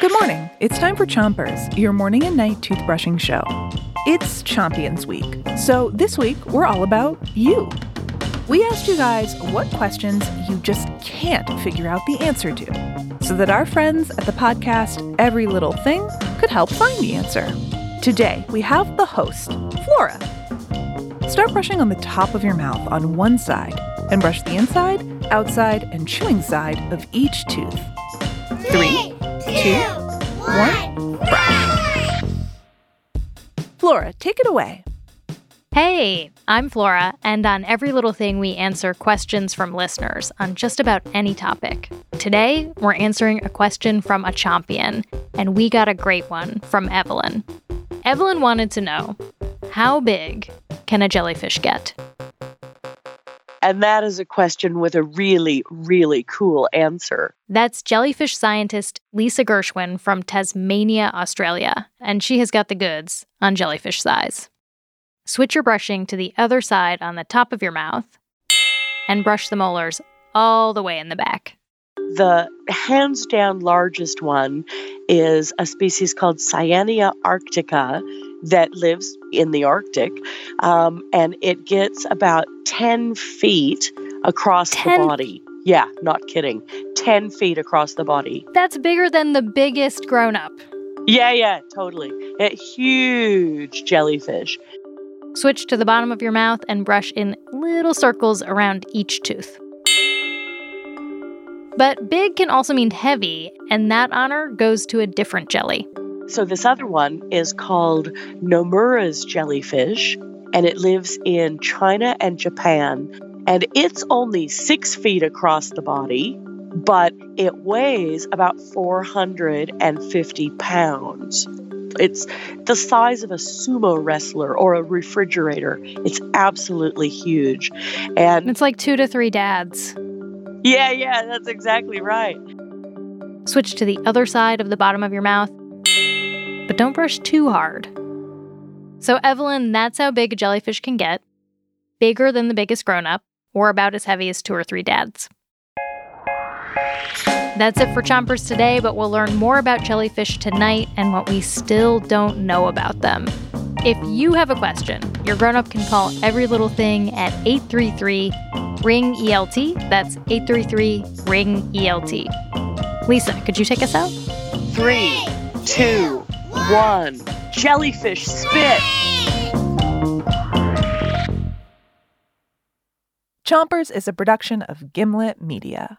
Good morning. It's time for Chompers, your morning and night toothbrushing show. It's Chompions Week, so this week we're all about you. We asked you guys what questions you just can't figure out the answer to, so that our friends at the podcast Every Little Thing could help find the answer. Today, we have the host, Flora. Start brushing on the top of your mouth on one side and brush the inside, outside, and chewing side of each tooth. Three, two, one. Flora, take it away. Hey, I'm Flora, and on Every Little Thing, we answer questions from listeners on just about any topic. Today, we're answering a question from a champion, and we got a great one from Evelyn. Evelyn wanted to know how big can a jellyfish get? And that is a question with a really, really cool answer. That's jellyfish scientist Lisa Gershwin from Tasmania, Australia, and she has got the goods on jellyfish size. Switch your brushing to the other side on the top of your mouth and brush the molars all the way in the back. The hands down largest one is a species called Cyanea arctica that lives in the Arctic, um, and it gets about 10 feet across 10? the body. Yeah, not kidding. 10 feet across the body. That's bigger than the biggest grown up. Yeah, yeah, totally. A huge jellyfish. Switch to the bottom of your mouth and brush in little circles around each tooth. But big can also mean heavy, and that honor goes to a different jelly. So, this other one is called Nomura's jellyfish, and it lives in China and Japan. And it's only six feet across the body, but it weighs about 450 pounds. It's the size of a sumo wrestler or a refrigerator. It's absolutely huge. And it's like two to three dads. Yeah, yeah, that's exactly right. Switch to the other side of the bottom of your mouth, but don't brush too hard. So, Evelyn, that's how big a jellyfish can get bigger than the biggest grown up, or about as heavy as two or three dads. That's it for Chompers today, but we'll learn more about jellyfish tonight and what we still don't know about them. If you have a question, your grown up can call every little thing at 833 Ring ELT. That's 833 Ring ELT. Lisa, could you take us out? Three, two, one. Jellyfish spit. Chompers is a production of Gimlet Media.